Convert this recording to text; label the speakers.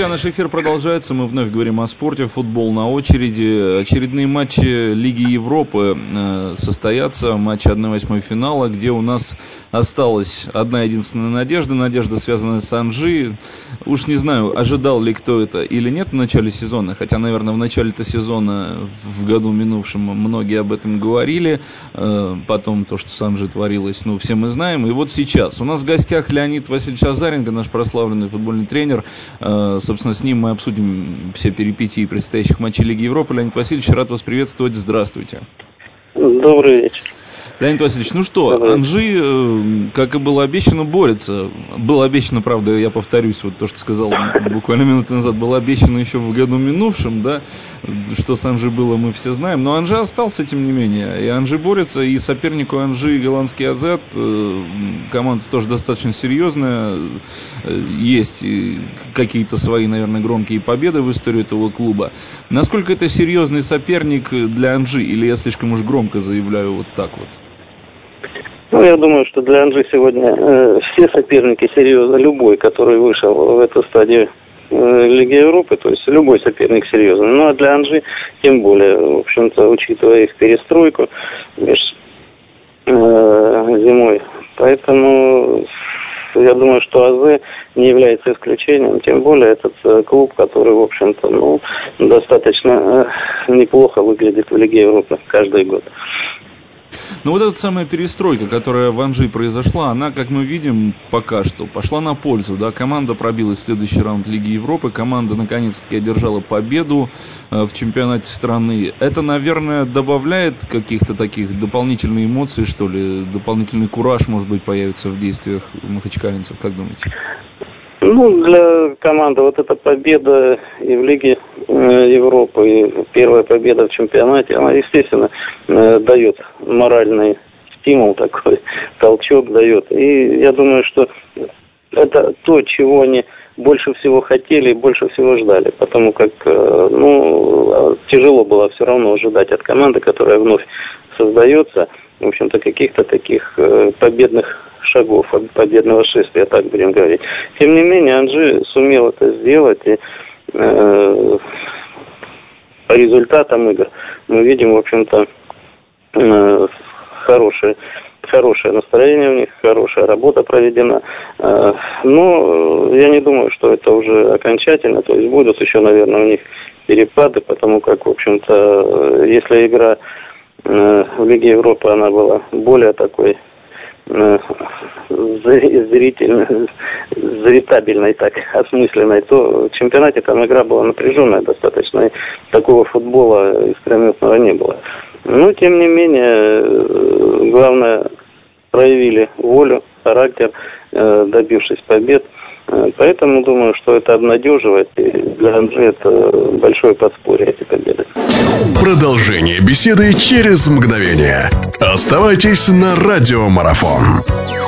Speaker 1: Друзья, наш эфир продолжается. Мы вновь говорим о спорте. Футбол на очереди. Очередные матчи Лиги Европы э, состоятся. Матч 1-8 финала, где у нас осталась одна единственная надежда. Надежда, связанная с Анжи. Уж не знаю, ожидал ли кто это или нет в начале сезона. Хотя, наверное, в начале-то сезона, в году минувшем, многие об этом говорили. Э, потом то, что с Анжи творилось, ну, все мы знаем. И вот сейчас. У нас в гостях Леонид Васильевич Азаренко, наш прославленный футбольный тренер. Э, Собственно, с ним мы обсудим все перипетии предстоящих матчей Лиги Европы. Леонид Васильевич, рад вас приветствовать. Здравствуйте.
Speaker 2: Добрый вечер.
Speaker 1: Леонид Васильевич, ну что. Анжи, э, как и было обещано, борется. Было обещано, правда, я повторюсь, вот то, что сказал буквально минуты назад, было обещано еще в году минувшем, да, что с Анжи было, мы все знаем. Но Анжи остался, тем не менее. И Анжи борется, и сопернику Анжи голландский Азет, э, команда тоже достаточно серьезная. Э, есть какие-то свои, наверное, громкие победы в истории этого клуба. Насколько это серьезный соперник для Анжи, или я слишком уж громко заявляю вот так вот?
Speaker 2: Ну, я думаю, что для Анжи сегодня э, все соперники серьезно, любой, который вышел в эту стадию э, Лиги Европы, то есть любой соперник серьезный. Ну, а для Анжи тем более, в общем-то, учитывая их перестройку меж, э, зимой. Поэтому я думаю, что АЗ не является исключением, тем более этот э, клуб, который, в общем-то, ну, достаточно э, неплохо выглядит в Лиге Европы каждый год.
Speaker 1: Но вот эта самая перестройка, которая в Анжи произошла, она, как мы видим, пока что пошла на пользу. Да? Команда пробилась в следующий раунд Лиги Европы, команда наконец-таки одержала победу э, в чемпионате страны. Это, наверное, добавляет каких-то таких дополнительных эмоций, что ли, дополнительный кураж, может быть, появится в действиях махачкалинцев, как думаете?
Speaker 2: Ну, для команды вот эта победа и в Лиге э, Европы, и первая победа в чемпионате, она, естественно, э, дает моральный стимул такой, толчок дает. И я думаю, что это то, чего они больше всего хотели и больше всего ждали, потому как, э, ну, тяжело было все равно ожидать от команды, которая вновь создается, в общем-то, каких-то таких победных шагов победного шествия, так будем говорить. Тем не менее, Анжи сумел это сделать, и э, по результатам игр мы видим, в общем-то, э, хорошее, хорошее настроение у них, хорошая работа проведена. Э, но я не думаю, что это уже окончательно, то есть будут еще, наверное, у них перепады, потому как, в общем-то, если игра э, в Лиге Европы, она была более такой Э, зрительно, зритабельной, так, осмысленной, то в чемпионате там игра была напряженная достаточно, и такого футбола искрометного не было. Но, тем не менее, э, главное, проявили волю, характер, э, добившись побед – Поэтому думаю, что это обнадеживает. И для Анжи это большое подспорье эти победы.
Speaker 3: Продолжение беседы через мгновение. Оставайтесь на радиомарафон.